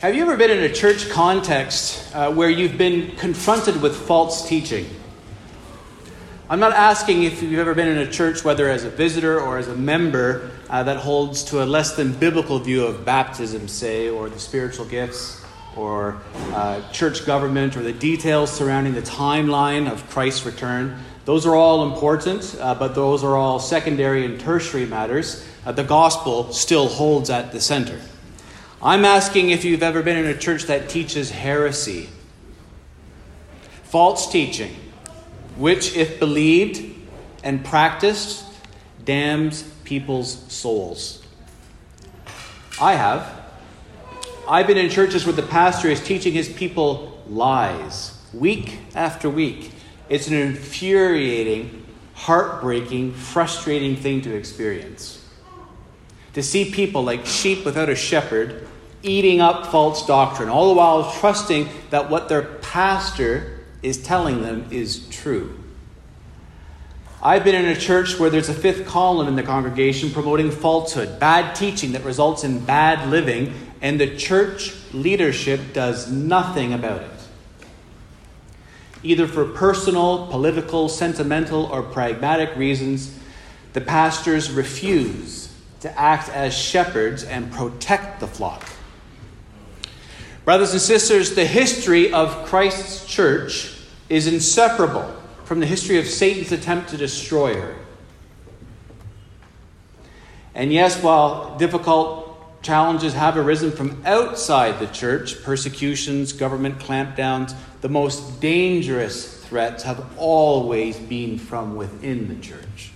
Have you ever been in a church context uh, where you've been confronted with false teaching? I'm not asking if you've ever been in a church, whether as a visitor or as a member, uh, that holds to a less than biblical view of baptism, say, or the spiritual gifts, or uh, church government, or the details surrounding the timeline of Christ's return. Those are all important, uh, but those are all secondary and tertiary matters. Uh, the gospel still holds at the center. I'm asking if you've ever been in a church that teaches heresy, false teaching, which, if believed and practiced, damns people's souls. I have. I've been in churches where the pastor is teaching his people lies week after week. It's an infuriating, heartbreaking, frustrating thing to experience. To see people like sheep without a shepherd eating up false doctrine, all the while trusting that what their pastor is telling them is true. I've been in a church where there's a fifth column in the congregation promoting falsehood, bad teaching that results in bad living, and the church leadership does nothing about it. Either for personal, political, sentimental, or pragmatic reasons, the pastors refuse to act as shepherds and protect the flock. Brothers and sisters, the history of Christ's church is inseparable from the history of Satan's attempt to destroy her. And yes, while difficult challenges have arisen from outside the church, persecutions, government clampdowns, the most dangerous threats have always been from within the church.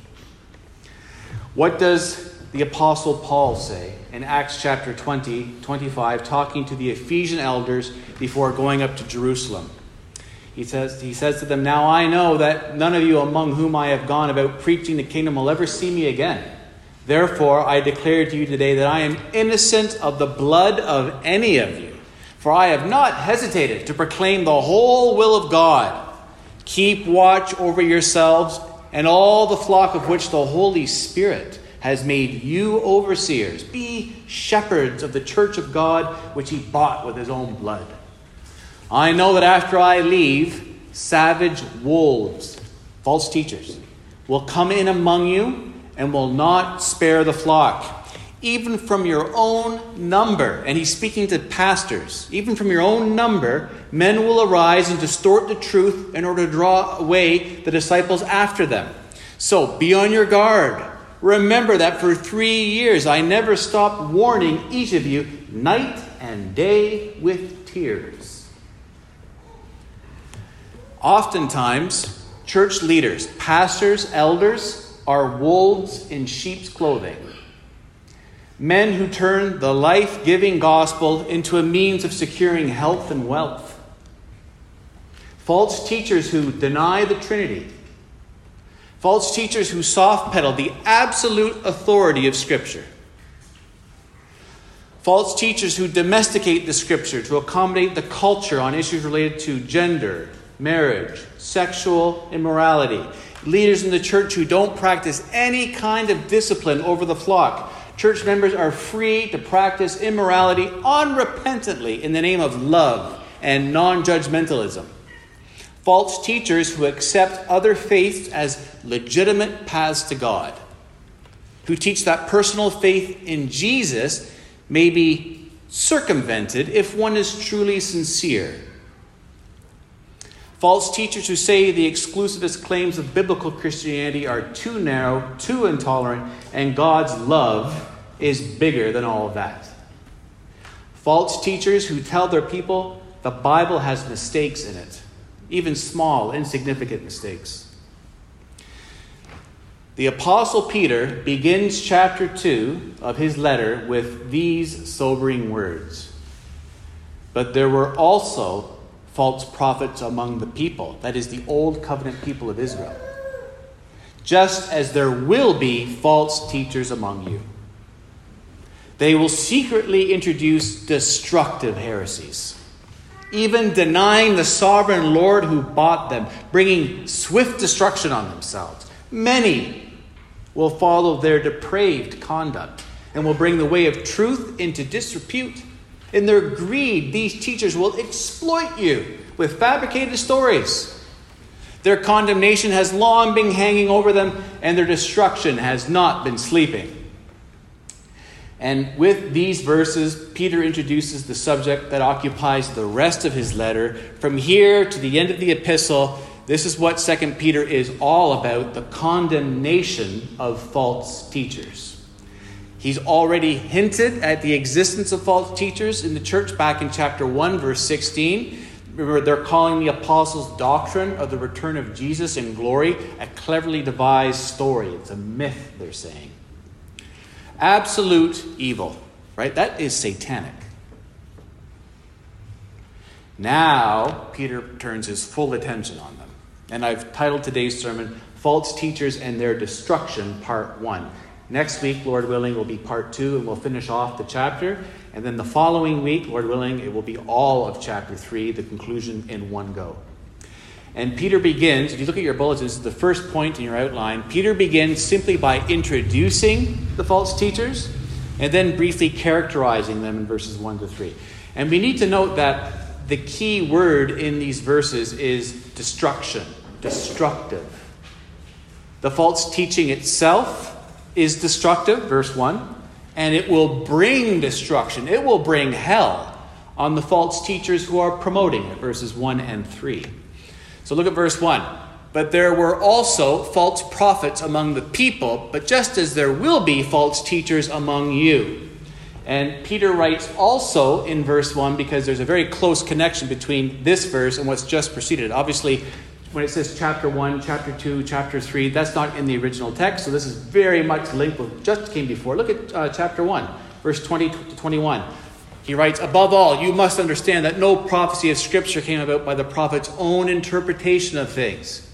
What does the Apostle Paul say in Acts chapter 20, 25, talking to the Ephesian elders before going up to Jerusalem. He says, he says to them, Now I know that none of you among whom I have gone about preaching the kingdom will ever see me again. Therefore, I declare to you today that I am innocent of the blood of any of you. For I have not hesitated to proclaim the whole will of God. Keep watch over yourselves and all the flock of which the Holy Spirit has made you overseers. Be shepherds of the church of God, which he bought with his own blood. I know that after I leave, savage wolves, false teachers, will come in among you and will not spare the flock. Even from your own number, and he's speaking to pastors, even from your own number, men will arise and distort the truth in order to draw away the disciples after them. So be on your guard. Remember that for three years I never stopped warning each of you night and day with tears. Oftentimes, church leaders, pastors, elders are wolves in sheep's clothing. Men who turn the life giving gospel into a means of securing health and wealth. False teachers who deny the Trinity False teachers who soft pedal the absolute authority of Scripture. False teachers who domesticate the Scripture to accommodate the culture on issues related to gender, marriage, sexual immorality. Leaders in the church who don't practice any kind of discipline over the flock. Church members are free to practice immorality unrepentantly in the name of love and non judgmentalism false teachers who accept other faiths as legitimate paths to God, who teach that personal faith in Jesus may be circumvented if one is truly sincere. False teachers who say the exclusivist claims of biblical Christianity are too narrow, too intolerant, and God's love is bigger than all of that. False teachers who tell their people the Bible has mistakes in it even small, insignificant mistakes. The Apostle Peter begins chapter 2 of his letter with these sobering words But there were also false prophets among the people, that is, the old covenant people of Israel, just as there will be false teachers among you. They will secretly introduce destructive heresies even denying the sovereign Lord who bought them, bringing swift destruction on themselves. Many will follow their depraved conduct and will bring the way of truth into disrepute In their greed, these teachers will exploit you with fabricated stories. Their condemnation has long been hanging over them, and their destruction has not been sleeping. And with these verses, Peter introduces the subject that occupies the rest of his letter. From here to the end of the epistle, this is what 2 Peter is all about the condemnation of false teachers. He's already hinted at the existence of false teachers in the church back in chapter 1, verse 16. Remember, they're calling the apostles' doctrine of the return of Jesus in glory a cleverly devised story. It's a myth, they're saying. Absolute evil, right? That is satanic. Now, Peter turns his full attention on them. And I've titled today's sermon, False Teachers and Their Destruction, Part 1. Next week, Lord willing, will be part 2, and we'll finish off the chapter. And then the following week, Lord willing, it will be all of chapter 3, the conclusion in one go. And Peter begins, if you look at your bulletins, the first point in your outline. Peter begins simply by introducing the false teachers and then briefly characterizing them in verses 1 to 3. And we need to note that the key word in these verses is destruction destructive. The false teaching itself is destructive, verse 1, and it will bring destruction. It will bring hell on the false teachers who are promoting it, verses 1 and 3. So look at verse 1. But there were also false prophets among the people, but just as there will be false teachers among you. And Peter writes also in verse 1 because there's a very close connection between this verse and what's just preceded. Obviously, when it says chapter 1, chapter 2, chapter 3, that's not in the original text, so this is very much linked with just came before. Look at uh, chapter 1, verse 20 to 21. He writes, Above all, you must understand that no prophecy of Scripture came about by the prophet's own interpretation of things.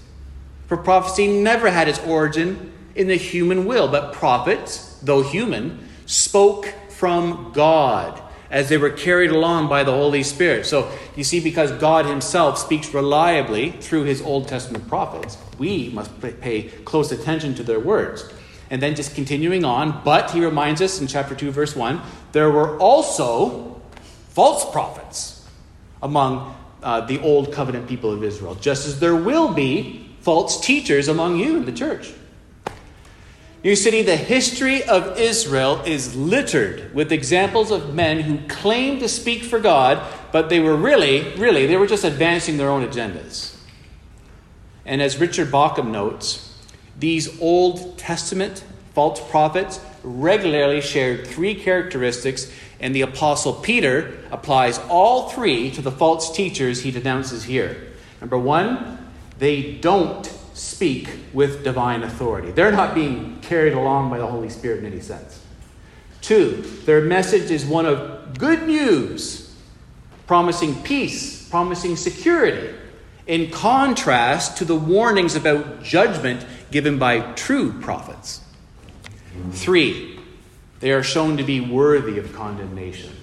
For prophecy never had its origin in the human will, but prophets, though human, spoke from God as they were carried along by the Holy Spirit. So you see, because God Himself speaks reliably through His Old Testament prophets, we must pay close attention to their words. And then just continuing on, but he reminds us in chapter 2, verse 1 there were also false prophets among uh, the old covenant people of Israel, just as there will be false teachers among you in the church. You see, the history of Israel is littered with examples of men who claimed to speak for God, but they were really, really, they were just advancing their own agendas. And as Richard Bauckham notes, these Old Testament false prophets regularly shared three characteristics, and the Apostle Peter applies all three to the false teachers he denounces here. Number one, they don't speak with divine authority. They're not being carried along by the Holy Spirit in any sense. Two, their message is one of good news, promising peace, promising security, in contrast to the warnings about judgment given by true prophets. Three, they are shown to be worthy of condemnation.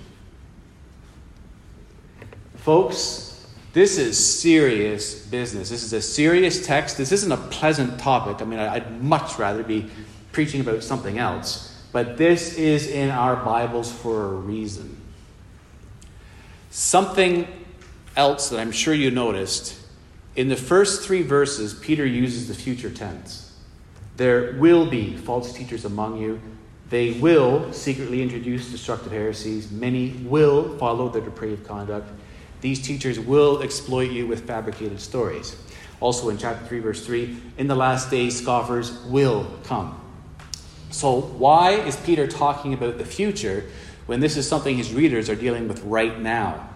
Folks, this is serious business. This is a serious text. This isn't a pleasant topic. I mean, I'd much rather be preaching about something else. But this is in our Bibles for a reason. Something else that I'm sure you noticed in the first three verses, Peter uses the future tense. There will be false teachers among you. They will secretly introduce destructive heresies. Many will follow their depraved conduct. These teachers will exploit you with fabricated stories. Also in chapter 3, verse 3, in the last days, scoffers will come. So, why is Peter talking about the future when this is something his readers are dealing with right now?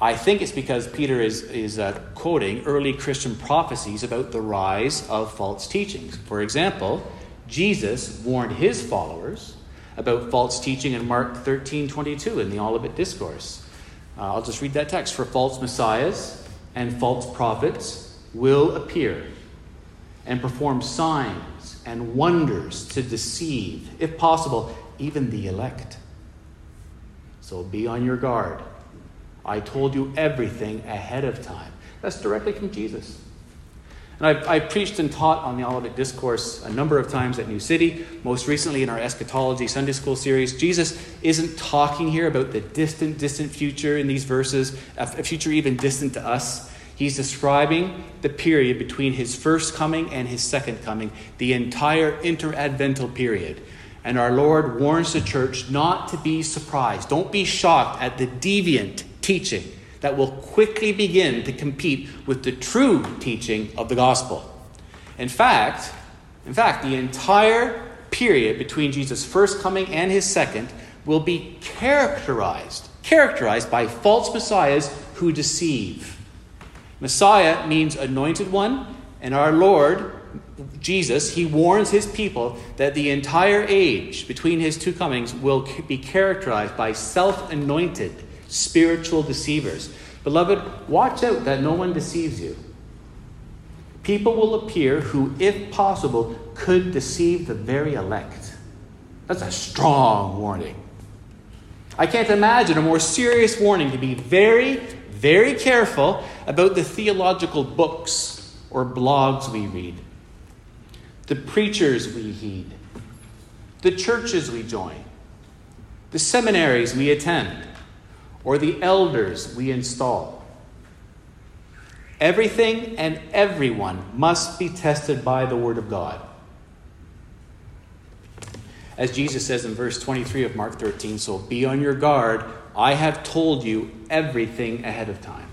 I think it's because Peter is, is uh, quoting early Christian prophecies about the rise of false teachings. For example, Jesus warned his followers about false teaching in Mark 13 22 in the Olivet Discourse. Uh, I'll just read that text. For false messiahs and false prophets will appear and perform signs and wonders to deceive, if possible, even the elect. So be on your guard. I told you everything ahead of time. That's directly from Jesus. And I've, I've, preached and taught on the Olivet Discourse a number of times at New City, most recently in our Eschatology Sunday School series. Jesus isn't talking here about the distant, distant future in these verses, a future even distant to us. He's describing the period between his first coming and his second coming, the entire interadvental period. And our Lord warns the church not to be surprised. Don't be shocked at the deviant teaching that will quickly begin to compete with the true teaching of the gospel. In fact, in fact, the entire period between Jesus' first coming and his second will be characterized characterized by false messiahs who deceive. Messiah means anointed one, and our Lord Jesus, he warns his people that the entire age between his two comings will be characterized by self anointed spiritual deceivers. Beloved, watch out that no one deceives you. People will appear who, if possible, could deceive the very elect. That's a strong warning. I can't imagine a more serious warning to be very, very careful about the theological books or blogs we read, the preachers we heed, the churches we join, the seminaries we attend, or the elders we install. Everything and everyone must be tested by the Word of God. As Jesus says in verse 23 of Mark 13, so be on your guard. I have told you everything ahead of time.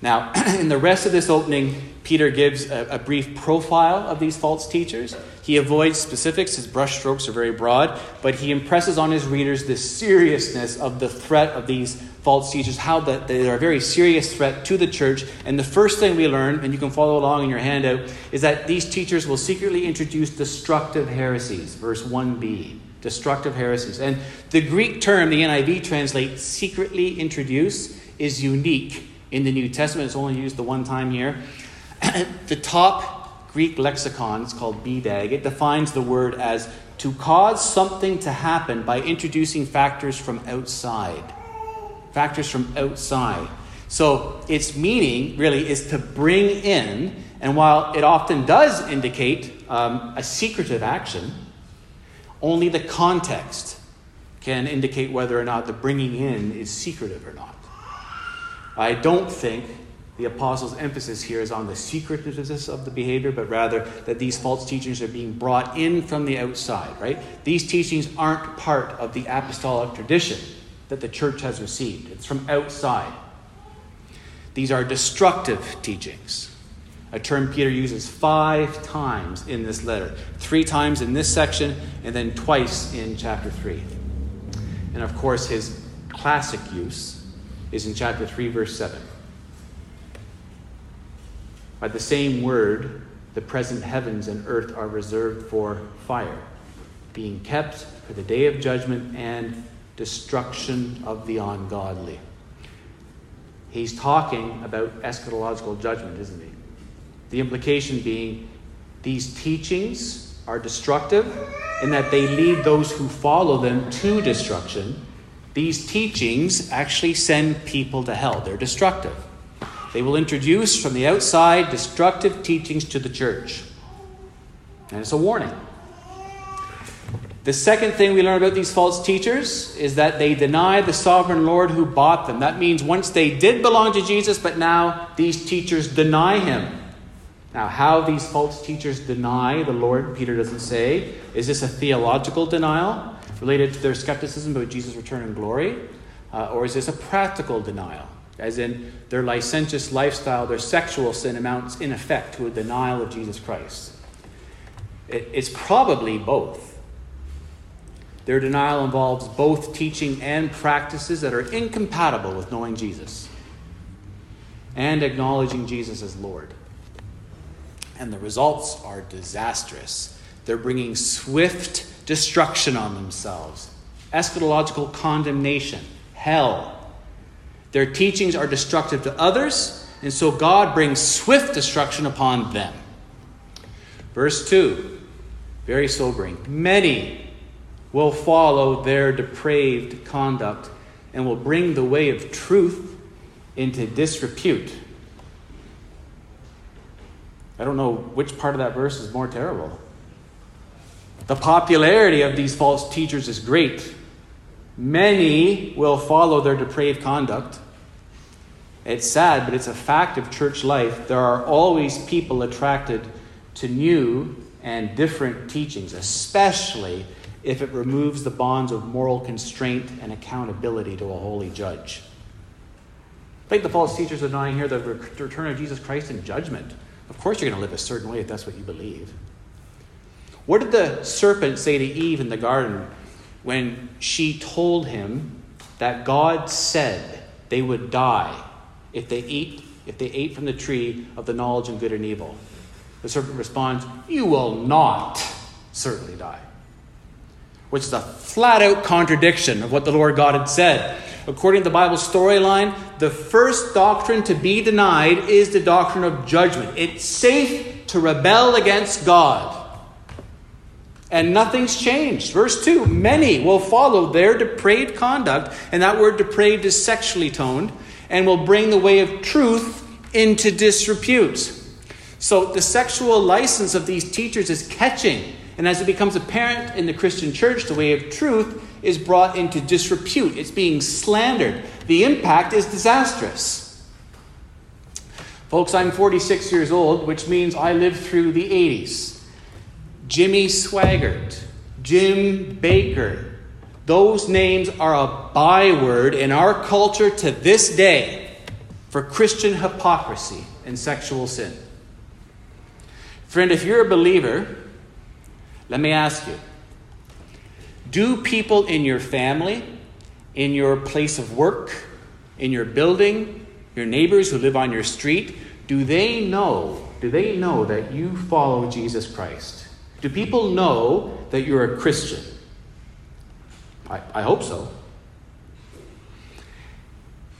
Now, in the rest of this opening, Peter gives a, a, brief profile of these false teachers. He avoids specifics, his brushstrokes are very broad, but he impresses on his readers the seriousness of the threat of these false teachers, how that they are a very serious threat to the church. And the first thing we learn, and you can follow along in your handout, is that these teachers will secretly introduce destructive heresies. Verse 1b destructive heresies. And the Greek term the NIV translates secretly introduce is unique in the New Testament. It's only used the one time here. the top Greek lexicon, it's called BDAG, it defines the word as to cause something to happen by introducing factors from outside. Factors from outside. So its meaning really is to bring in, and while it often does indicate um, a secretive action, only the context can indicate whether or not the bringing in is secretive or not. I don't think the apostles' emphasis here is on the secretiveness of the behavior, but rather that these false teachings are being brought in from the outside, right? These teachings aren't part of the apostolic tradition that the church has received, it's from outside. These are destructive teachings, a term Peter uses five times in this letter three times in this section, and then twice in chapter 3. And of course, his classic use is in chapter 3, verse 7 by the same word, the present heavens and earth are reserved for fire, being kept for the day of judgment and destruction of the ungodly. He's talking about eschatological judgment, isn't he? The implication being these teachings are destructive in that they lead those who follow them to destruction. These teachings actually send people to hell, they're destructive. They will introduce from the outside destructive teachings to the church. And it's a warning. The second thing we learn about these false teachers is that they deny the sovereign Lord who bought them. That means once they did belong to Jesus, but now these teachers deny him. Now, how these false teachers deny the Lord, Peter doesn't say. Is this a theological denial related to their skepticism about Jesus' return in glory? Uh, or is this a practical denial? As in their licentious lifestyle, their sexual sin amounts in effect to a denial of Jesus Christ. it's probably both. Their denial involves both teaching and practices that are incompatible with knowing Jesus and acknowledging Jesus as Lord. And the results are disastrous. They're bringing swift destruction on themselves, eschatological condemnation, hell, their teachings are destructive to others, and so God brings swift destruction upon them. Verse 2, very sobering. Many will follow their depraved conduct and will bring the way of truth into disrepute. I don't know which part of that verse is more terrible. The popularity of these false teachers is great. Many will follow their depraved conduct. It's sad, but it's a fact of church life. There are always people attracted to new and different teachings, especially if it removes the bonds of moral constraint and accountability to a holy judge. I think the false teachers are denying here the return of Jesus Christ in judgment. Of course, you're going to live a certain way if that's what you believe. What did the serpent say to Eve in the garden when she told him that God said they would die if they eat if they ate from the tree of the knowledge of good and evil? The serpent responds, You will not certainly die. Which is a flat out contradiction of what the Lord God had said. According to the Bible storyline, the first doctrine to be denied is the doctrine of judgment. It's safe to rebel against God. And nothing's changed. Verse 2 Many will follow their depraved conduct, and that word depraved is sexually toned, and will bring the way of truth into disrepute. So the sexual license of these teachers is catching. And as it becomes apparent in the Christian church, the way of truth is brought into disrepute. It's being slandered. The impact is disastrous. Folks, I'm 46 years old, which means I lived through the 80s. Jimmy Swaggart, Jim Bakker. Those names are a byword in our culture to this day for Christian hypocrisy and sexual sin. Friend, if you're a believer, let me ask you do people in your family, in your place of work, in your building, your neighbors who live on your street, do they know, do they know that you follow Jesus Christ? Do people know that you're a Christian? I, I hope so.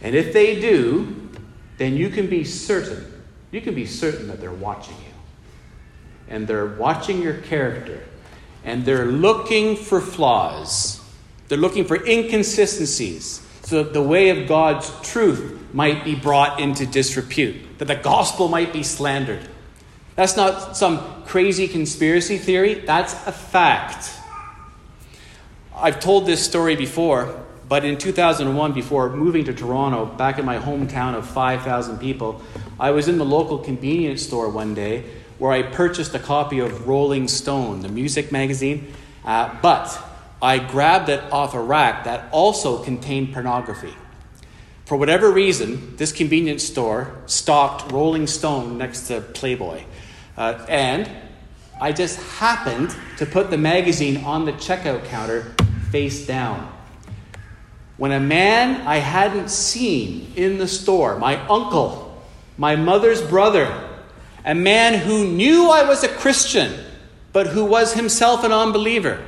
And if they do, then you can be certain, you can be certain that they're watching you. And they're watching your character. And they're looking for flaws. They're looking for inconsistencies so that the way of God's truth might be brought into disrepute, that the gospel might be slandered. That's not some crazy conspiracy theory, that's a fact. I've told this story before, but in 2001, before moving to Toronto, back in my hometown of 5,000 people, I was in the local convenience store one day where I purchased a copy of Rolling Stone, the music magazine, uh, but I grabbed it off a rack that also contained pornography. For whatever reason, this convenience store stocked Rolling Stone next to Playboy. Uh, and I just happened to put the magazine on the checkout counter face down. When a man I hadn't seen in the store, my uncle, my mother's brother, a man who knew I was a Christian, but who was himself an unbeliever,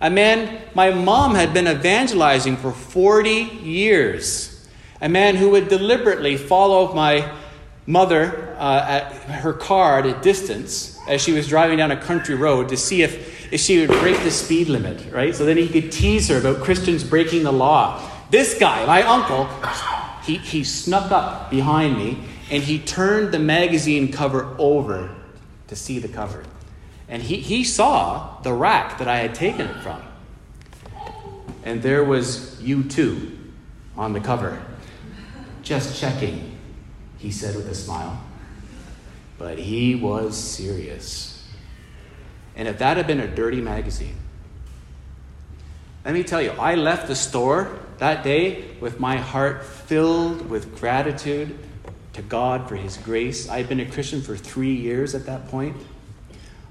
a man my mom had been evangelizing for 40 years, a man who would deliberately follow my mother uh, at her car at a distance as she was driving down a country road to see if, if she would break the speed limit, right? So then he could tease her about Christians breaking the law. This guy, my uncle, he, he snuck up behind me and he turned the magazine cover over to see the cover. And he, he saw the rack that I had taken it from. And there was U2 on the cover. Just checking he said with a smile. But he was serious. And if that had been a dirty magazine, let me tell you, I left the store that day with my heart filled with gratitude to God for His grace. I had been a Christian for three years at that point.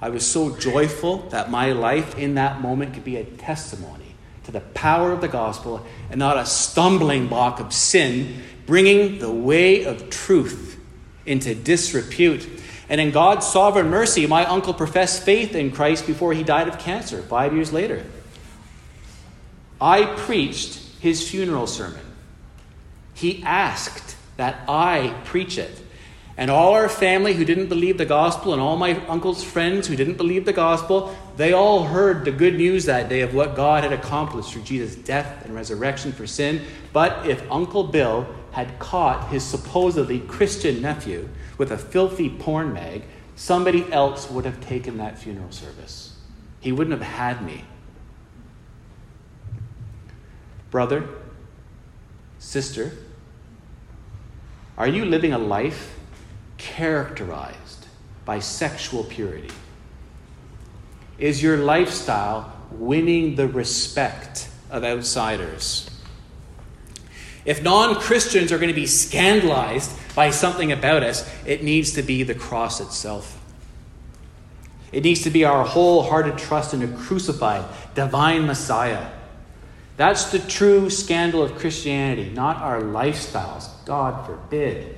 I was so joyful that my life in that moment could be a testimony to the power of the gospel and not a stumbling block of sin bringing the way of truth into disrepute. And in God's sovereign mercy, my uncle professed faith in Christ before he died of cancer five years later. I preached his funeral sermon. He asked that I preach it. And all our family who didn't believe the gospel, and all my uncle's friends who didn't believe the gospel, they all heard the good news that day of what God had accomplished through Jesus' death and resurrection for sin. But if Uncle Bill had caught his supposedly Christian nephew with a filthy porn mag, somebody else would have taken that funeral service. He wouldn't have had me. Brother, sister, are you living a life characterized by sexual purity? Is your lifestyle winning the respect of outsiders? If non Christians are going to be scandalized by something about us, it needs to be the cross itself. It needs to be our wholehearted trust in a crucified, divine Messiah. That's the true scandal of Christianity, not our lifestyles. God forbid.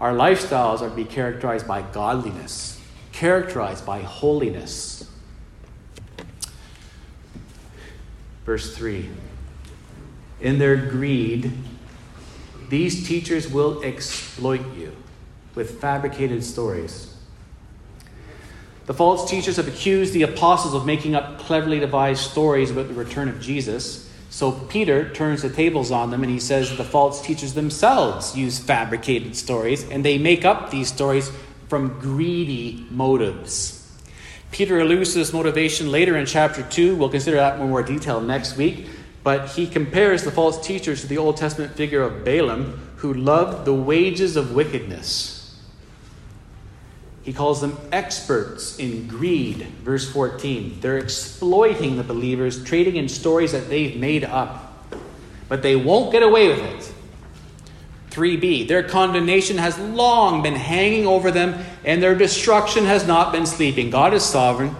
Our lifestyles are to be characterized by godliness, characterized by holiness. Verse 3 In their greed, these teachers will exploit you with fabricated stories. The false teachers have accused the apostles of making up cleverly devised stories about the return of Jesus. So Peter turns the tables on them and he says the false teachers themselves use fabricated stories and they make up these stories from greedy motives. Peter alludes to this motivation later in chapter 2. We'll consider that in more detail next week. But he compares the false teachers to the Old Testament figure of Balaam, who loved the wages of wickedness. He calls them experts in greed, verse 14. They're exploiting the believers, trading in stories that they've made up. But they won't get away with it. 3b. Their condemnation has long been hanging over them, and their destruction has not been sleeping. God is sovereign.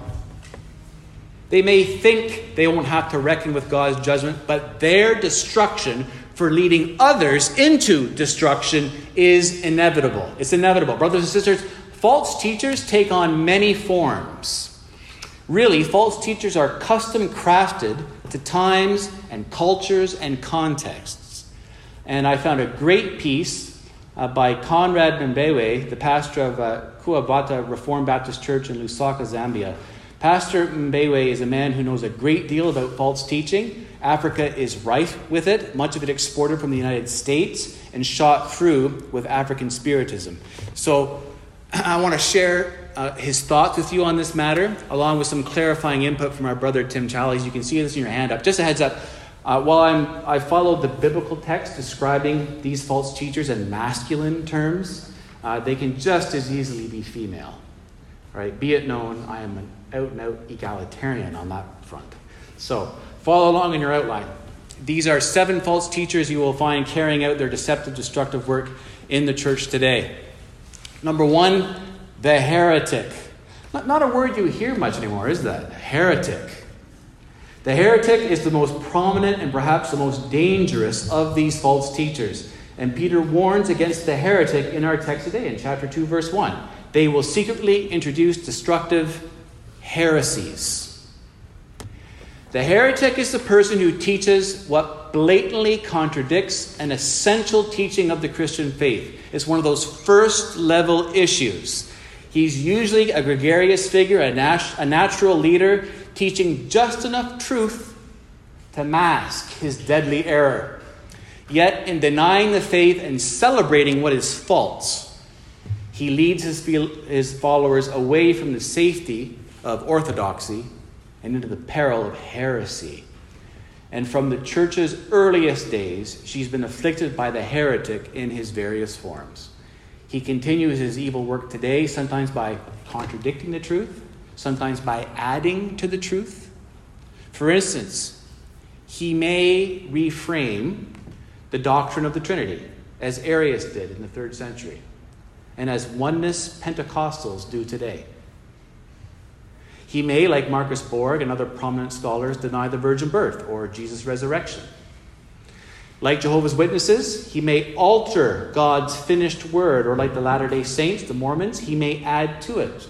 They may think they won't have to reckon with God's judgment, but their destruction for leading others into destruction is inevitable. It's inevitable. Brothers and sisters, false teachers take on many forms. Really, false teachers are custom crafted to times and cultures and contexts. And I found a great piece uh, by Conrad Mbewe, the pastor of uh, Kabwata Reformed Baptist Church in Lusaka, Zambia. Pastor Mbewe is a man who knows a great deal about false teaching. Africa is rife with it, much of it exported from the United States and shot through with African Spiritism. So I want to share uh, his thoughts with you on this matter, along with some clarifying input from our brother Tim Challies. You can see this in your hand up. Just a heads up. Uh, while I'm, I followed the biblical text describing these false teachers in masculine terms, uh, they can just as easily be female. Right? Be it known, I am an out and out egalitarian on that front. So, follow along in your outline. These are seven false teachers you will find carrying out their deceptive, destructive work in the church today. Number one, the heretic. Not, not a word you hear much anymore, is that? Heretic. The heretic is the most prominent and perhaps the most dangerous of these false teachers. And Peter warns against the heretic in our text today in chapter 2, verse 1. They will secretly introduce destructive heresies. The heretic is the person who teaches what blatantly contradicts an essential teaching of the Christian faith. It's one of those first level issues. He's usually a gregarious figure, a, nat- a natural leader teaching just enough truth to mask his deadly error. Yet, in denying the faith and celebrating what is false, he leads his, his followers away from the safety of orthodoxy and into the peril of heresy. And from the church's earliest days, she's been afflicted by the heretic in his various forms. He continues his evil work today, sometimes by contradicting the truth, sometimes by adding to the truth. For instance, he may reframe the doctrine of the Trinity, as Arius did in the third century, and as oneness Pentecostals do today. He may, like Marcus Borg and other prominent scholars, deny the virgin birth or Jesus' resurrection. Like Jehovah's Witnesses, he may alter God's finished word, or like the Latter day Saints, the Mormons, he may add to it.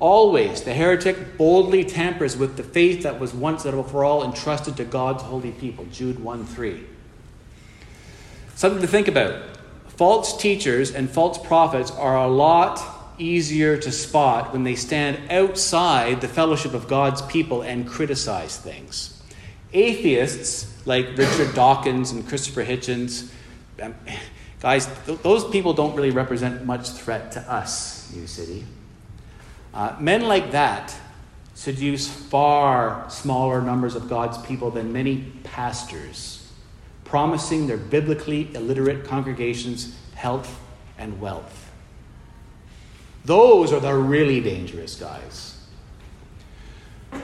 Always, the heretic boldly tampers with the faith that was once and for all entrusted to God's holy people. Jude 1 3. Something to think about. False teachers and false prophets are a lot easier to spot when they stand outside the fellowship of God's people and criticize things. Atheists like Richard Dawkins and Christopher Hitchens, um, Guys, th- those people don't really represent much threat to us, New City. Uh, men like that seduce far smaller numbers of God's people than many pastors, promising their biblically illiterate congregations health and wealth. Those are the really dangerous guys.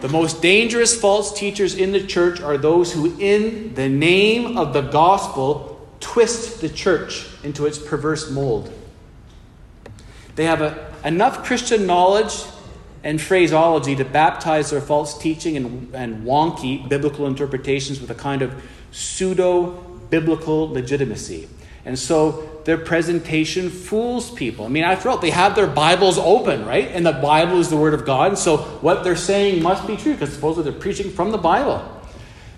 The most dangerous false teachers in the church are those who, in the name of the gospel, twist the church into its perverse mold. They have a, enough Christian knowledge and phraseology to baptize their false teaching and, and wonky biblical interpretations with a kind of pseudo biblical legitimacy. And so their presentation fools people. I mean, after all, they have their Bibles open, right? And the Bible is the Word of God. And so what they're saying must be true because supposedly they're preaching from the Bible.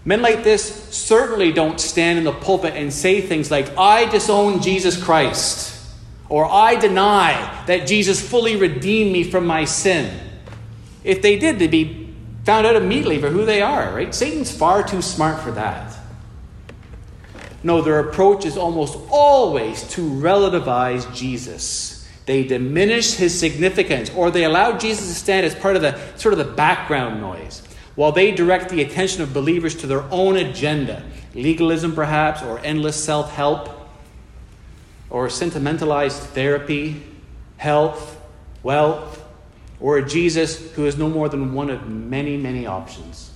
Men like this certainly don't stand in the pulpit and say things like, I disown Jesus Christ, or I deny that Jesus fully redeemed me from my sin. If they did, they'd be found out immediately for who they are, right? Satan's far too smart for that. No, their approach is almost always to relativize Jesus. They diminish his significance, or they allow Jesus to stand as part of the sort of the background noise, while they direct the attention of believers to their own agenda legalism, perhaps, or endless self help, or sentimentalized therapy, health, wealth, or a Jesus who is no more than one of many, many options.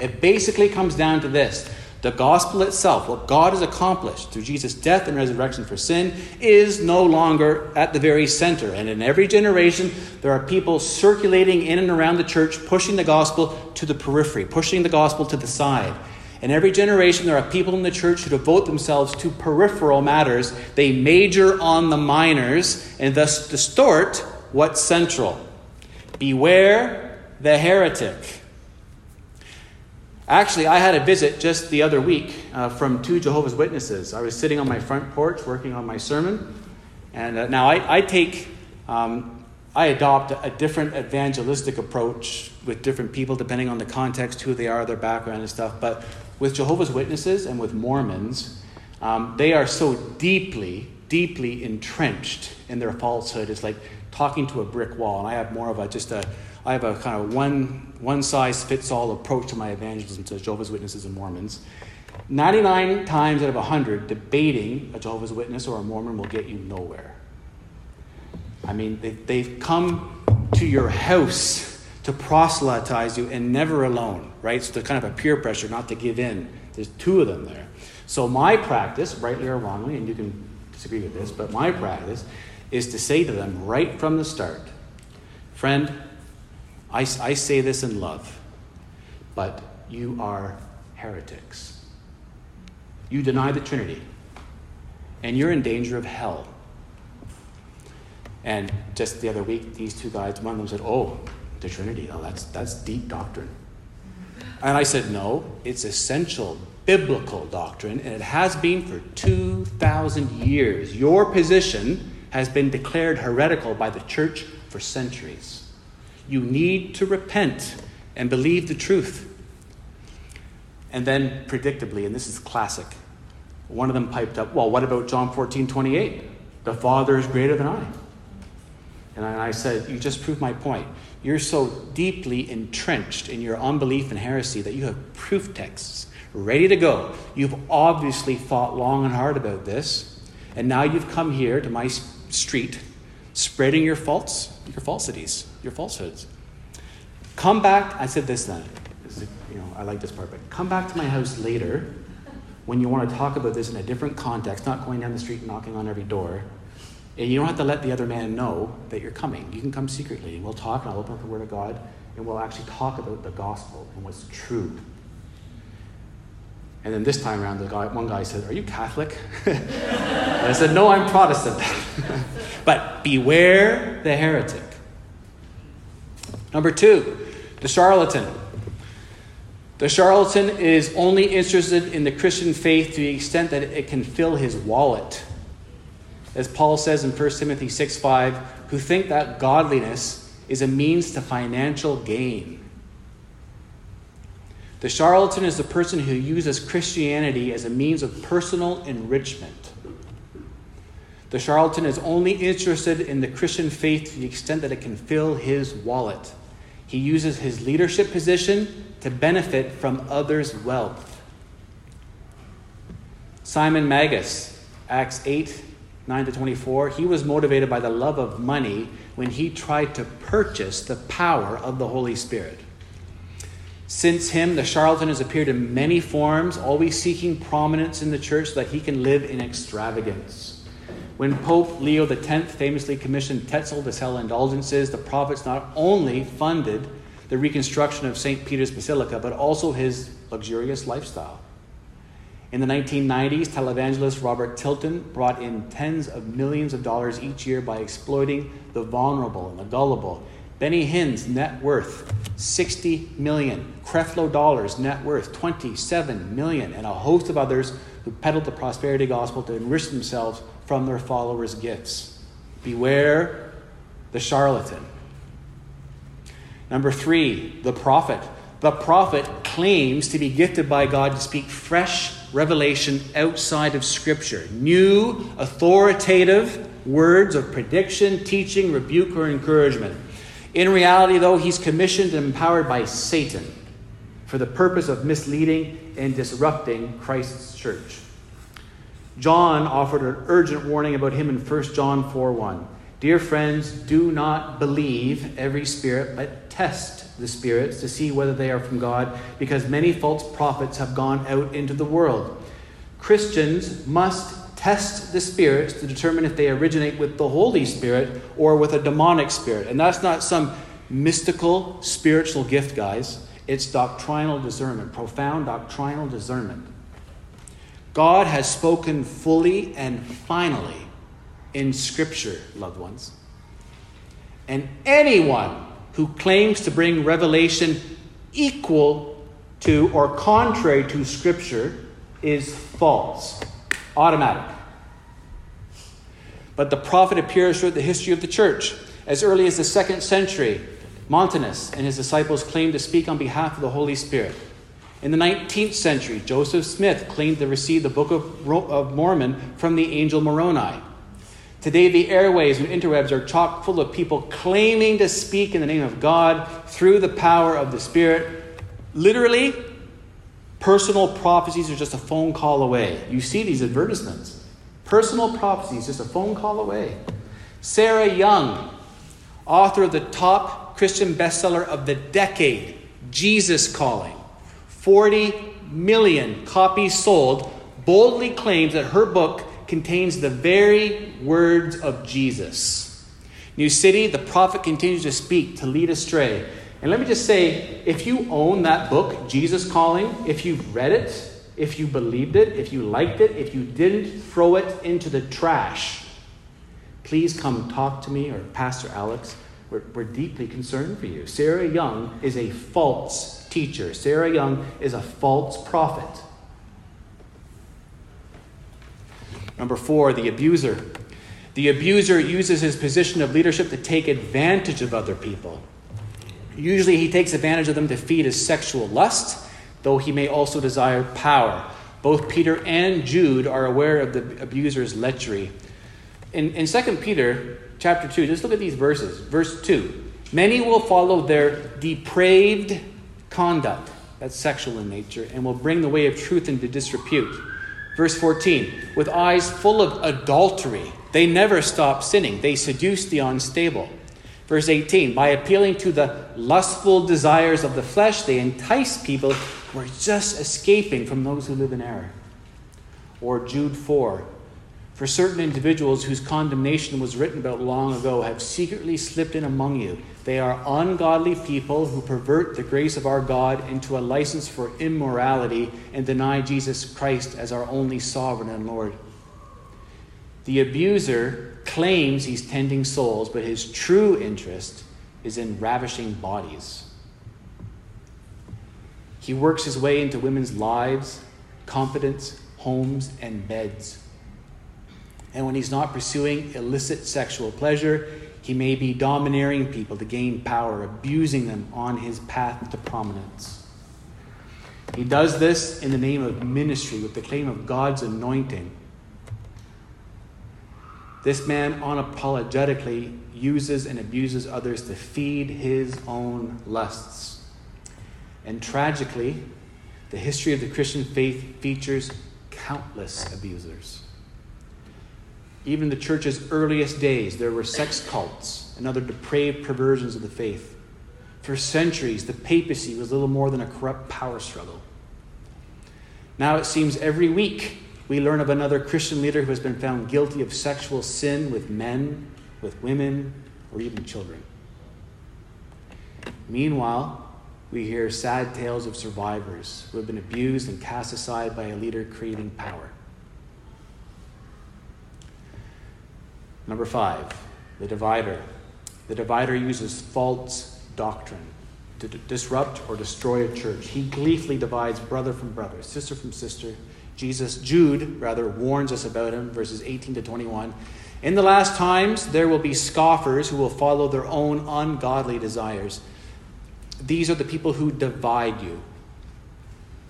It basically comes down to this the gospel itself, what God has accomplished through Jesus' death and resurrection for sin, is no longer at the very center. And in every generation, there are people circulating in and around the church, pushing the gospel to the periphery, pushing the gospel to the side. In every generation, there are people in the church who devote themselves to peripheral matters. They major on the minors and thus distort what's central. Beware the heretic. Actually, I had a visit just the other week uh, from two Jehovah's Witnesses. I was sitting on my front porch working on my sermon, and uh, now I, I take, um, I adopt a different evangelistic approach with different people depending on the context, who they are, their background, and stuff. But with Jehovah's Witnesses and with Mormons, um, they are so deeply, deeply entrenched in their falsehood. It's like talking to a brick wall, and I have more of a just a I have a kind of one, one size fits all approach to my evangelism to Jehovah's Witnesses and Mormons. 99 times out of 100, debating a Jehovah's Witness or a Mormon will get you nowhere. I mean, they, they've come to your house to proselytize you and never alone, right? So there's kind of a peer pressure not to give in. There's two of them there. So my practice, rightly or wrongly, and you can disagree with this, but my practice is to say to them right from the start, friend, I, I say this in love, but you are heretics. You deny the Trinity, and you're in danger of hell. And just the other week, these two guys, one of them said, Oh, the Trinity, oh, that's, that's deep doctrine. And I said, No, it's essential biblical doctrine, and it has been for 2,000 years. Your position has been declared heretical by the church for centuries. You need to repent and believe the truth. And then, predictably, and this is classic, one of them piped up, Well, what about John 14 28? The Father is greater than I. And I said, You just proved my point. You're so deeply entrenched in your unbelief and heresy that you have proof texts ready to go. You've obviously thought long and hard about this, and now you've come here to my street spreading your faults, your falsities, your falsehoods. Come back, I said this then, you know, I like this part, but come back to my house later when you want to talk about this in a different context, not going down the street and knocking on every door. And you don't have to let the other man know that you're coming. You can come secretly, and we'll talk, and I'll open up the Word of God, and we'll actually talk about the gospel and what's true. And then this time around, the guy, one guy said, Are you Catholic? and I said, No, I'm Protestant. but beware the heretic. Number two, the charlatan. The charlatan is only interested in the Christian faith to the extent that it can fill his wallet. As Paul says in 1 Timothy 6 5, who think that godliness is a means to financial gain. The charlatan is the person who uses Christianity as a means of personal enrichment. The charlatan is only interested in the Christian faith to the extent that it can fill his wallet. He uses his leadership position to benefit from others' wealth. Simon Magus, Acts 8 9 to 24, he was motivated by the love of money when he tried to purchase the power of the Holy Spirit. Since him, the charlatan has appeared in many forms, always seeking prominence in the church so that he can live in extravagance. When Pope Leo X famously commissioned Tetzel to sell indulgences, the profits not only funded the reconstruction of St. Peter's Basilica, but also his luxurious lifestyle. In the 1990s, televangelist Robert Tilton brought in tens of millions of dollars each year by exploiting the vulnerable and the gullible. Benny Hinn's net worth 60 million, Creflo Dollar's net worth 27 million, and a host of others who peddled the prosperity gospel to enrich themselves from their followers' gifts. Beware the charlatan. Number three, the prophet. The prophet claims to be gifted by God to speak fresh revelation outside of Scripture, new, authoritative words of prediction, teaching, rebuke, or encouragement. In reality, though, he's commissioned and empowered by Satan for the purpose of misleading and disrupting Christ's church. John offered an urgent warning about him in 1 John 4 1. Dear friends, do not believe every spirit, but test the spirits to see whether they are from God, because many false prophets have gone out into the world. Christians must test the spirits to determine if they originate with the Holy Spirit or with a demonic spirit. And that's not some mystical spiritual gift, guys. It's doctrinal discernment, profound doctrinal discernment. God has spoken fully and finally in Scripture, loved ones. And anyone who claims to bring revelation equal to or contrary to Scripture is false. Automatic. But the prophet appears throughout the history of the church. As early as the second century, Montanus and his disciples claimed to speak on behalf of the Holy Spirit. In the 19th century, Joseph Smith claimed to receive the Book of Mormon from the angel Moroni. Today, the airways and interwebs are chock full of people claiming to speak in the name of God through the power of the Spirit. Literally, personal prophecies are just a phone call away. You see these advertisements. Personal prophecies, just a phone call away. Sarah Young, author of the top Christian bestseller of the decade, Jesus Calling, 40 million copies sold, boldly claims that her book contains the very words of Jesus. New City, the prophet continues to speak to lead astray. And let me just say if you own that book, Jesus Calling, if you've read it, if you believed it, if you liked it, if you didn't throw it into the trash, please come talk to me or Pastor Alex. We're, we're deeply concerned for you. Sarah Young is a false teacher, Sarah Young is a false prophet. Number four, the abuser. The abuser uses his position of leadership to take advantage of other people. Usually, he takes advantage of them to feed his sexual lust, though he may also desire power. Both Peter and Jude are aware of the abuser's lechery. In, in 2 Peter chapter 2, just look at these verses. Verse 2 Many will follow their depraved conduct, that's sexual in nature, and will bring the way of truth into disrepute. Verse 14, with eyes full of adultery, they never stop sinning. They seduce the unstable. Verse 18, by appealing to the lustful desires of the flesh, they entice people who are just escaping from those who live in error. Or Jude 4, for certain individuals whose condemnation was written about long ago have secretly slipped in among you. They are ungodly people who pervert the grace of our God into a license for immorality and deny Jesus Christ as our only sovereign and Lord. The abuser claims he's tending souls, but his true interest is in ravishing bodies. He works his way into women's lives, confidence, homes, and beds. And when he's not pursuing illicit sexual pleasure, he may be domineering people to gain power, abusing them on his path to prominence. He does this in the name of ministry with the claim of God's anointing. This man unapologetically uses and abuses others to feed his own lusts. And tragically, the history of the Christian faith features countless abusers. Even in the church's earliest days, there were sex cults and other depraved perversions of the faith. For centuries, the papacy was little more than a corrupt power struggle. Now it seems every week we learn of another Christian leader who has been found guilty of sexual sin with men, with women, or even children. Meanwhile, we hear sad tales of survivors who have been abused and cast aside by a leader craving power. Number five, the divider. The divider uses false doctrine to d- disrupt or destroy a church. He gleefully divides brother from brother, sister from sister. Jesus, Jude, rather, warns us about him, verses 18 to 21. In the last times, there will be scoffers who will follow their own ungodly desires. These are the people who divide you,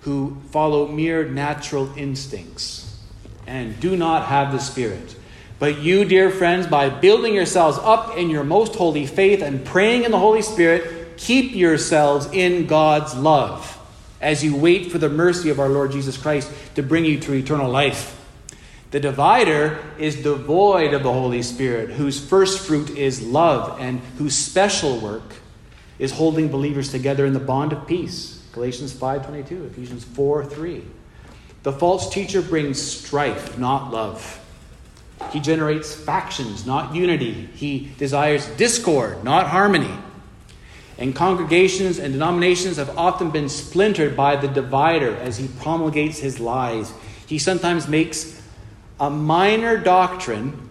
who follow mere natural instincts, and do not have the Spirit. But you, dear friends, by building yourselves up in your most holy faith and praying in the Holy Spirit, keep yourselves in God's love as you wait for the mercy of our Lord Jesus Christ to bring you to eternal life. The divider is devoid of the Holy Spirit, whose first fruit is love and whose special work is holding believers together in the bond of peace. Galatians 5:22, Ephesians 4:3. The false teacher brings strife, not love. He generates factions, not unity. He desires discord, not harmony. And congregations and denominations have often been splintered by the divider as he promulgates his lies. He sometimes makes a minor doctrine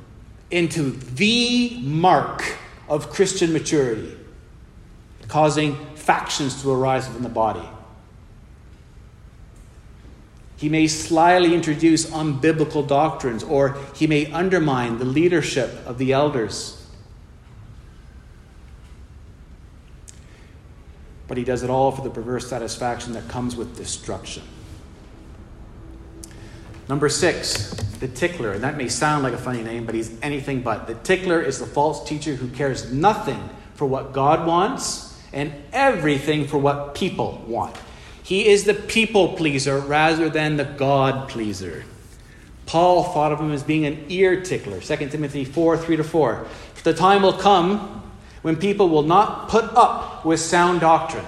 into the mark of Christian maturity, causing factions to arise within the body. He may slyly introduce unbiblical doctrines, or he may undermine the leadership of the elders. But he does it all for the perverse satisfaction that comes with destruction. Number six, the tickler. And that may sound like a funny name, but he's anything but. The tickler is the false teacher who cares nothing for what God wants and everything for what people want. He is the people pleaser rather than the God pleaser. Paul thought of him as being an ear tickler. 2 Timothy 4 3 to 4. The time will come when people will not put up with sound doctrine.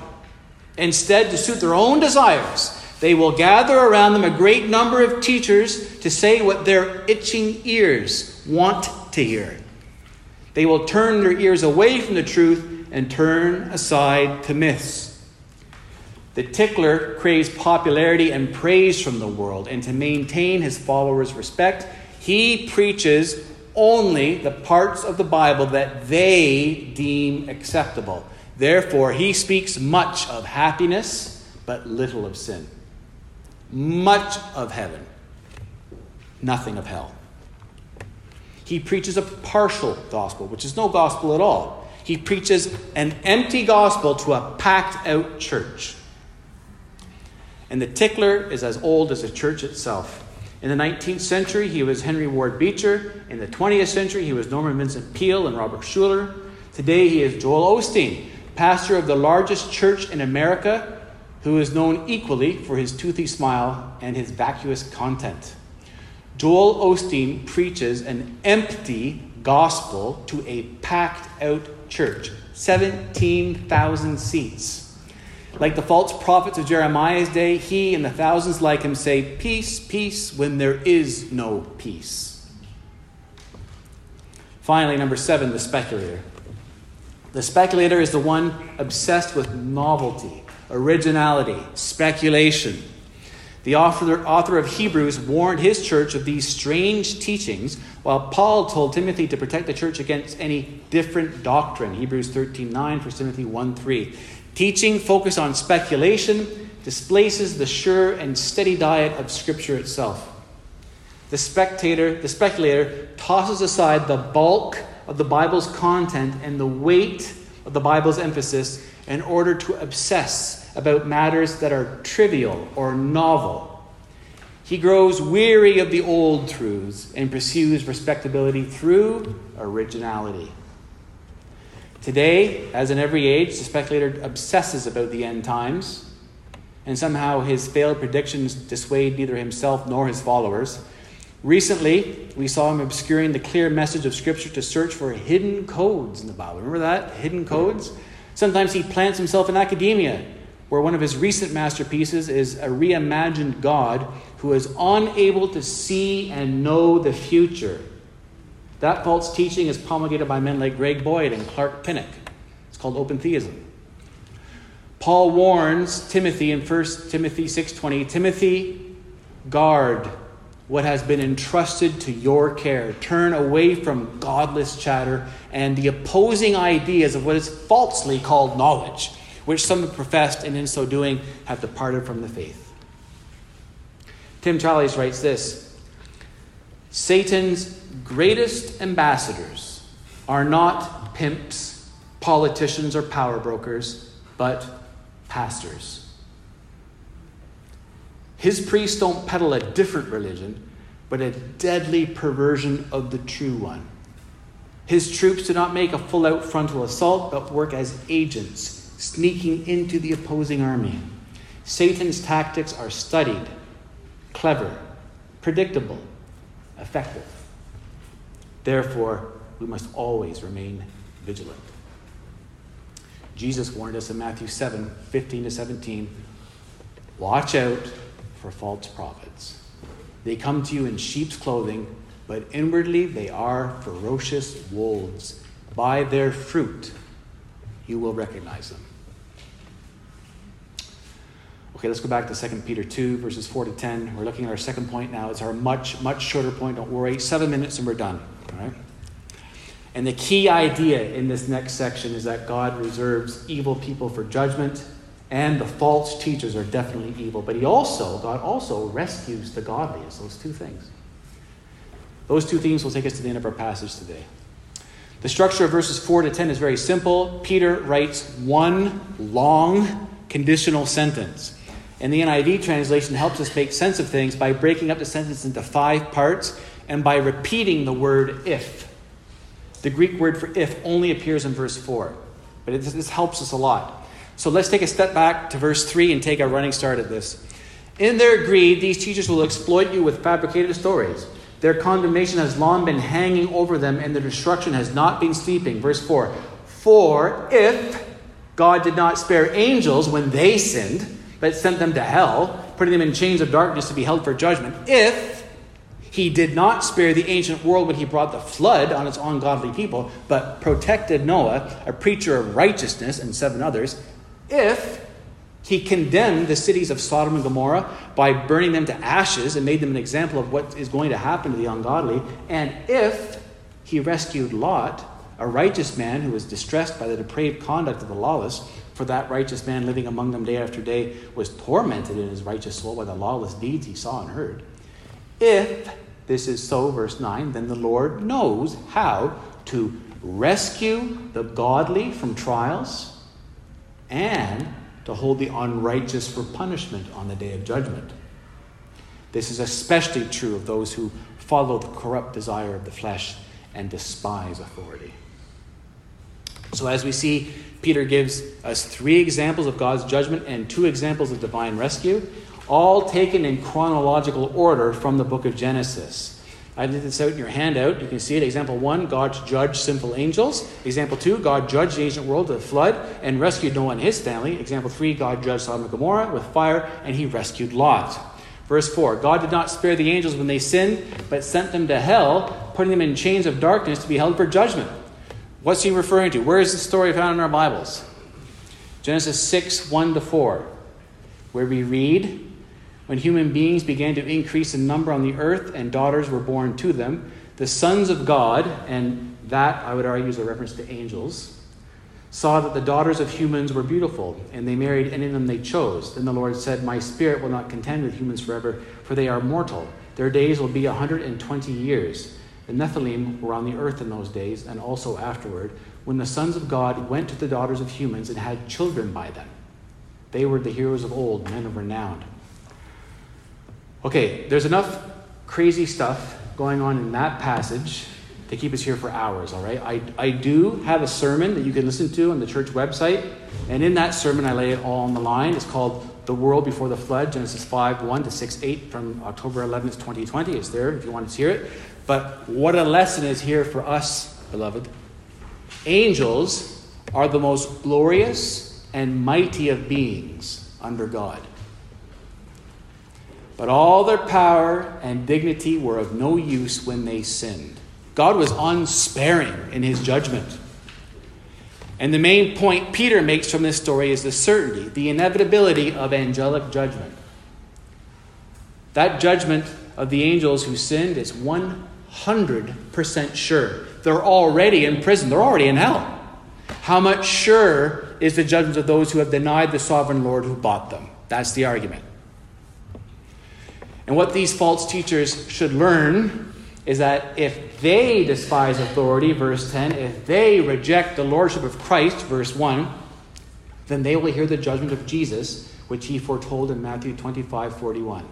Instead, to suit their own desires, they will gather around them a great number of teachers to say what their itching ears want to hear. They will turn their ears away from the truth and turn aside to myths. The tickler craves popularity and praise from the world, and to maintain his followers' respect, he preaches only the parts of the Bible that they deem acceptable. Therefore, he speaks much of happiness, but little of sin. Much of heaven, nothing of hell. He preaches a partial gospel, which is no gospel at all. He preaches an empty gospel to a packed out church. And the tickler is as old as the church itself. In the 19th century, he was Henry Ward Beecher. In the 20th century, he was Norman Vincent Peale and Robert Schuller. Today, he is Joel Osteen, pastor of the largest church in America, who is known equally for his toothy smile and his vacuous content. Joel Osteen preaches an empty gospel to a packed out church, 17,000 seats. Like the false prophets of Jeremiah's day, he and the thousands like him say, Peace, peace, when there is no peace. Finally, number seven, the speculator. The speculator is the one obsessed with novelty, originality, speculation. The author, author of Hebrews warned his church of these strange teachings, while Paul told Timothy to protect the church against any different doctrine. Hebrews 13 9, 1 Timothy 1 3. Teaching focused on speculation displaces the sure and steady diet of Scripture itself. The spectator, the speculator, tosses aside the bulk of the Bible's content and the weight of the Bible's emphasis in order to obsess about matters that are trivial or novel. He grows weary of the old truths and pursues respectability through originality. Today, as in every age, the speculator obsesses about the end times, and somehow his failed predictions dissuade neither himself nor his followers. Recently, we saw him obscuring the clear message of Scripture to search for hidden codes in the Bible. Remember that? Hidden codes? Sometimes he plants himself in academia, where one of his recent masterpieces is a reimagined God who is unable to see and know the future. That false teaching is promulgated by men like Greg Boyd and Clark Pinnock. It's called open theism. Paul warns Timothy in 1 Timothy 6:20, Timothy, guard what has been entrusted to your care. Turn away from godless chatter and the opposing ideas of what is falsely called knowledge, which some have professed and in so doing have departed from the faith. Tim Challies writes this Satan's greatest ambassadors are not pimps, politicians, or power brokers, but pastors. His priests don't peddle a different religion, but a deadly perversion of the true one. His troops do not make a full out frontal assault, but work as agents, sneaking into the opposing army. Satan's tactics are studied, clever, predictable, effective. Therefore, we must always remain vigilant. Jesus warned us in Matthew 7 15 to 17 Watch out for false prophets. They come to you in sheep's clothing, but inwardly they are ferocious wolves. By their fruit you will recognize them. Okay, let's go back to 2 Peter 2, verses 4 to 10. We're looking at our second point now. It's our much, much shorter point. Don't worry. Seven minutes and we're done. Right? And the key idea in this next section is that God reserves evil people for judgment, and the false teachers are definitely evil. But He also, God also rescues the godly. It's those two things. Those two themes will take us to the end of our passage today. The structure of verses 4 to 10 is very simple. Peter writes one long conditional sentence. And the NIV translation helps us make sense of things by breaking up the sentence into five parts and by repeating the word if. The Greek word for if only appears in verse 4, but it, this helps us a lot. So let's take a step back to verse 3 and take a running start at this. In their greed, these teachers will exploit you with fabricated stories. Their condemnation has long been hanging over them, and their destruction has not been sleeping. Verse 4 For if God did not spare angels when they sinned, but sent them to hell, putting them in chains of darkness to be held for judgment. If he did not spare the ancient world when he brought the flood on its ungodly people, but protected Noah, a preacher of righteousness, and seven others, if he condemned the cities of Sodom and Gomorrah by burning them to ashes and made them an example of what is going to happen to the ungodly, and if he rescued Lot, a righteous man who was distressed by the depraved conduct of the lawless, for that righteous man living among them day after day was tormented in his righteous soul by the lawless deeds he saw and heard. If this is so, verse 9, then the Lord knows how to rescue the godly from trials and to hold the unrighteous for punishment on the day of judgment. This is especially true of those who follow the corrupt desire of the flesh and despise authority. So, as we see, Peter gives us three examples of God's judgment and two examples of divine rescue, all taken in chronological order from the book of Genesis. I did this out in your handout. You can see it. Example one, God judged sinful angels. Example two, God judged the ancient world with a flood and rescued Noah and his family. Example three, God judged Sodom and Gomorrah with fire and he rescued Lot. Verse 4 God did not spare the angels when they sinned, but sent them to hell, putting them in chains of darkness to be held for judgment. What's he referring to? Where is the story found in our Bibles? Genesis 6 1 to 4, where we read, When human beings began to increase in number on the earth and daughters were born to them, the sons of God, and that I would argue is a reference to angels, saw that the daughters of humans were beautiful, and they married any of them they chose. Then the Lord said, My spirit will not contend with humans forever, for they are mortal. Their days will be a 120 years. The Nephilim were on the earth in those days, and also afterward, when the sons of God went to the daughters of humans and had children by them. They were the heroes of old, men of renown. Okay, there's enough crazy stuff going on in that passage to keep us here for hours, all right? I, I do have a sermon that you can listen to on the church website, and in that sermon, I lay it all on the line. It's called The World Before the Flood, Genesis 5 1 to 6 8 from October 11th, 2020. It's there if you want to hear it. But what a lesson is here for us, beloved. Angels are the most glorious and mighty of beings under God. But all their power and dignity were of no use when they sinned. God was unsparing in his judgment. And the main point Peter makes from this story is the certainty, the inevitability of angelic judgment. That judgment of the angels who sinned is 100% sure. They're already in prison, they're already in hell. How much sure is the judgment of those who have denied the sovereign Lord who bought them? That's the argument. And what these false teachers should learn is that if they despise authority, verse 10, if they reject the lordship of Christ, verse 1, then they will hear the judgment of Jesus, which he foretold in Matthew 25 41.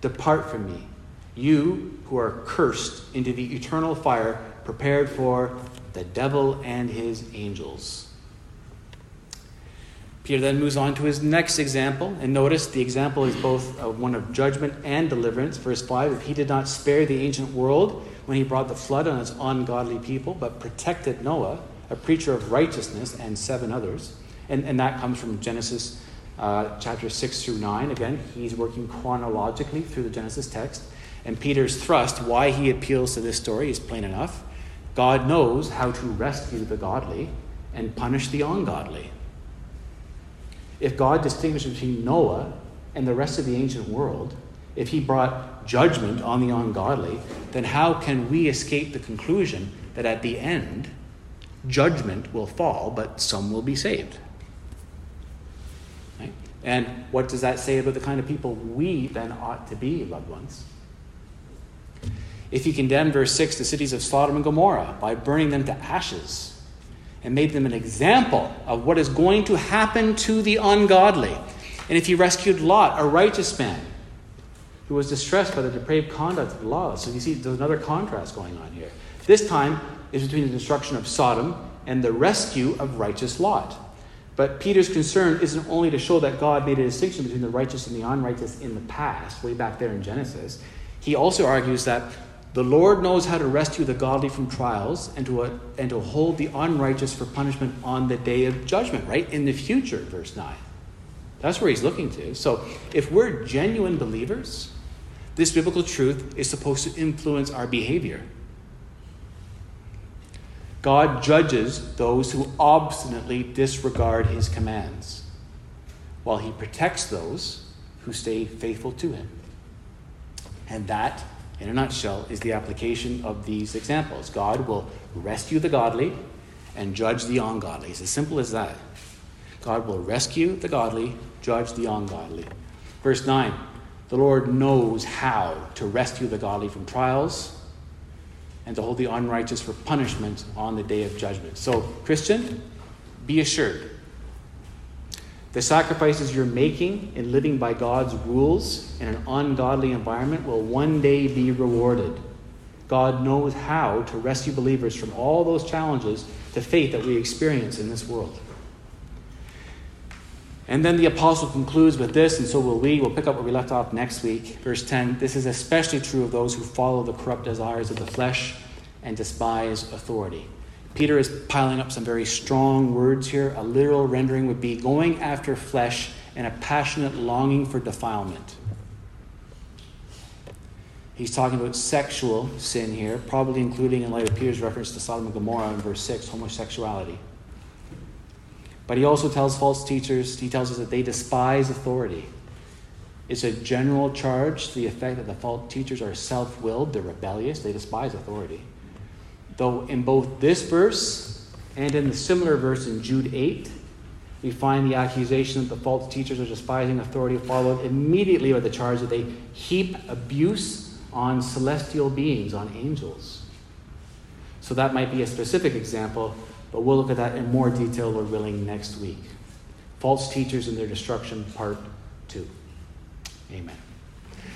Depart from me, you who are cursed, into the eternal fire prepared for the devil and his angels. Peter then moves on to his next example, and notice the example is both one of judgment and deliverance. Verse 5 If he did not spare the ancient world when he brought the flood on its ungodly people, but protected Noah, a preacher of righteousness, and seven others. And, and that comes from Genesis uh, chapter 6 through 9. Again, he's working chronologically through the Genesis text. And Peter's thrust, why he appeals to this story, is plain enough. God knows how to rescue the godly and punish the ungodly if God distinguished between Noah and the rest of the ancient world, if he brought judgment on the ungodly, then how can we escape the conclusion that at the end, judgment will fall, but some will be saved? Right? And what does that say about the kind of people we then ought to be, loved ones? If he condemned, verse 6, the cities of Sodom and Gomorrah by burning them to ashes, and made them an example of what is going to happen to the ungodly. And if he rescued Lot, a righteous man, who was distressed by the depraved conduct of Lot. So you see, there's another contrast going on here. This time is between the destruction of Sodom and the rescue of righteous Lot. But Peter's concern isn't only to show that God made a distinction between the righteous and the unrighteous in the past, way back there in Genesis. He also argues that the Lord knows how to rescue the godly from trials and to, and to hold the unrighteous for punishment on the day of judgment, right? In the future, verse 9. That's where he's looking to. So if we're genuine believers, this biblical truth is supposed to influence our behavior. God judges those who obstinately disregard his commands, while he protects those who stay faithful to him. And that in a nutshell, is the application of these examples. God will rescue the godly and judge the ungodly. It's as simple as that. God will rescue the godly, judge the ungodly. Verse 9 The Lord knows how to rescue the godly from trials and to hold the unrighteous for punishment on the day of judgment. So, Christian, be assured the sacrifices you're making in living by God's rules in an ungodly environment will one day be rewarded. God knows how to rescue believers from all those challenges to faith that we experience in this world. And then the apostle concludes with this, and so will we. We'll pick up where we left off next week. Verse 10 This is especially true of those who follow the corrupt desires of the flesh and despise authority. Peter is piling up some very strong words here. A literal rendering would be going after flesh and a passionate longing for defilement. He's talking about sexual sin here, probably including, in light of Peter's reference to Sodom and Gomorrah in verse 6, homosexuality. But he also tells false teachers, he tells us that they despise authority. It's a general charge to the effect that the false teachers are self willed, they're rebellious, they despise authority. Though in both this verse and in the similar verse in Jude 8, we find the accusation that the false teachers are despising authority followed immediately by the charge that they heap abuse on celestial beings, on angels. So that might be a specific example, but we'll look at that in more detail, Lord willing, next week. False teachers and their destruction, part two. Amen.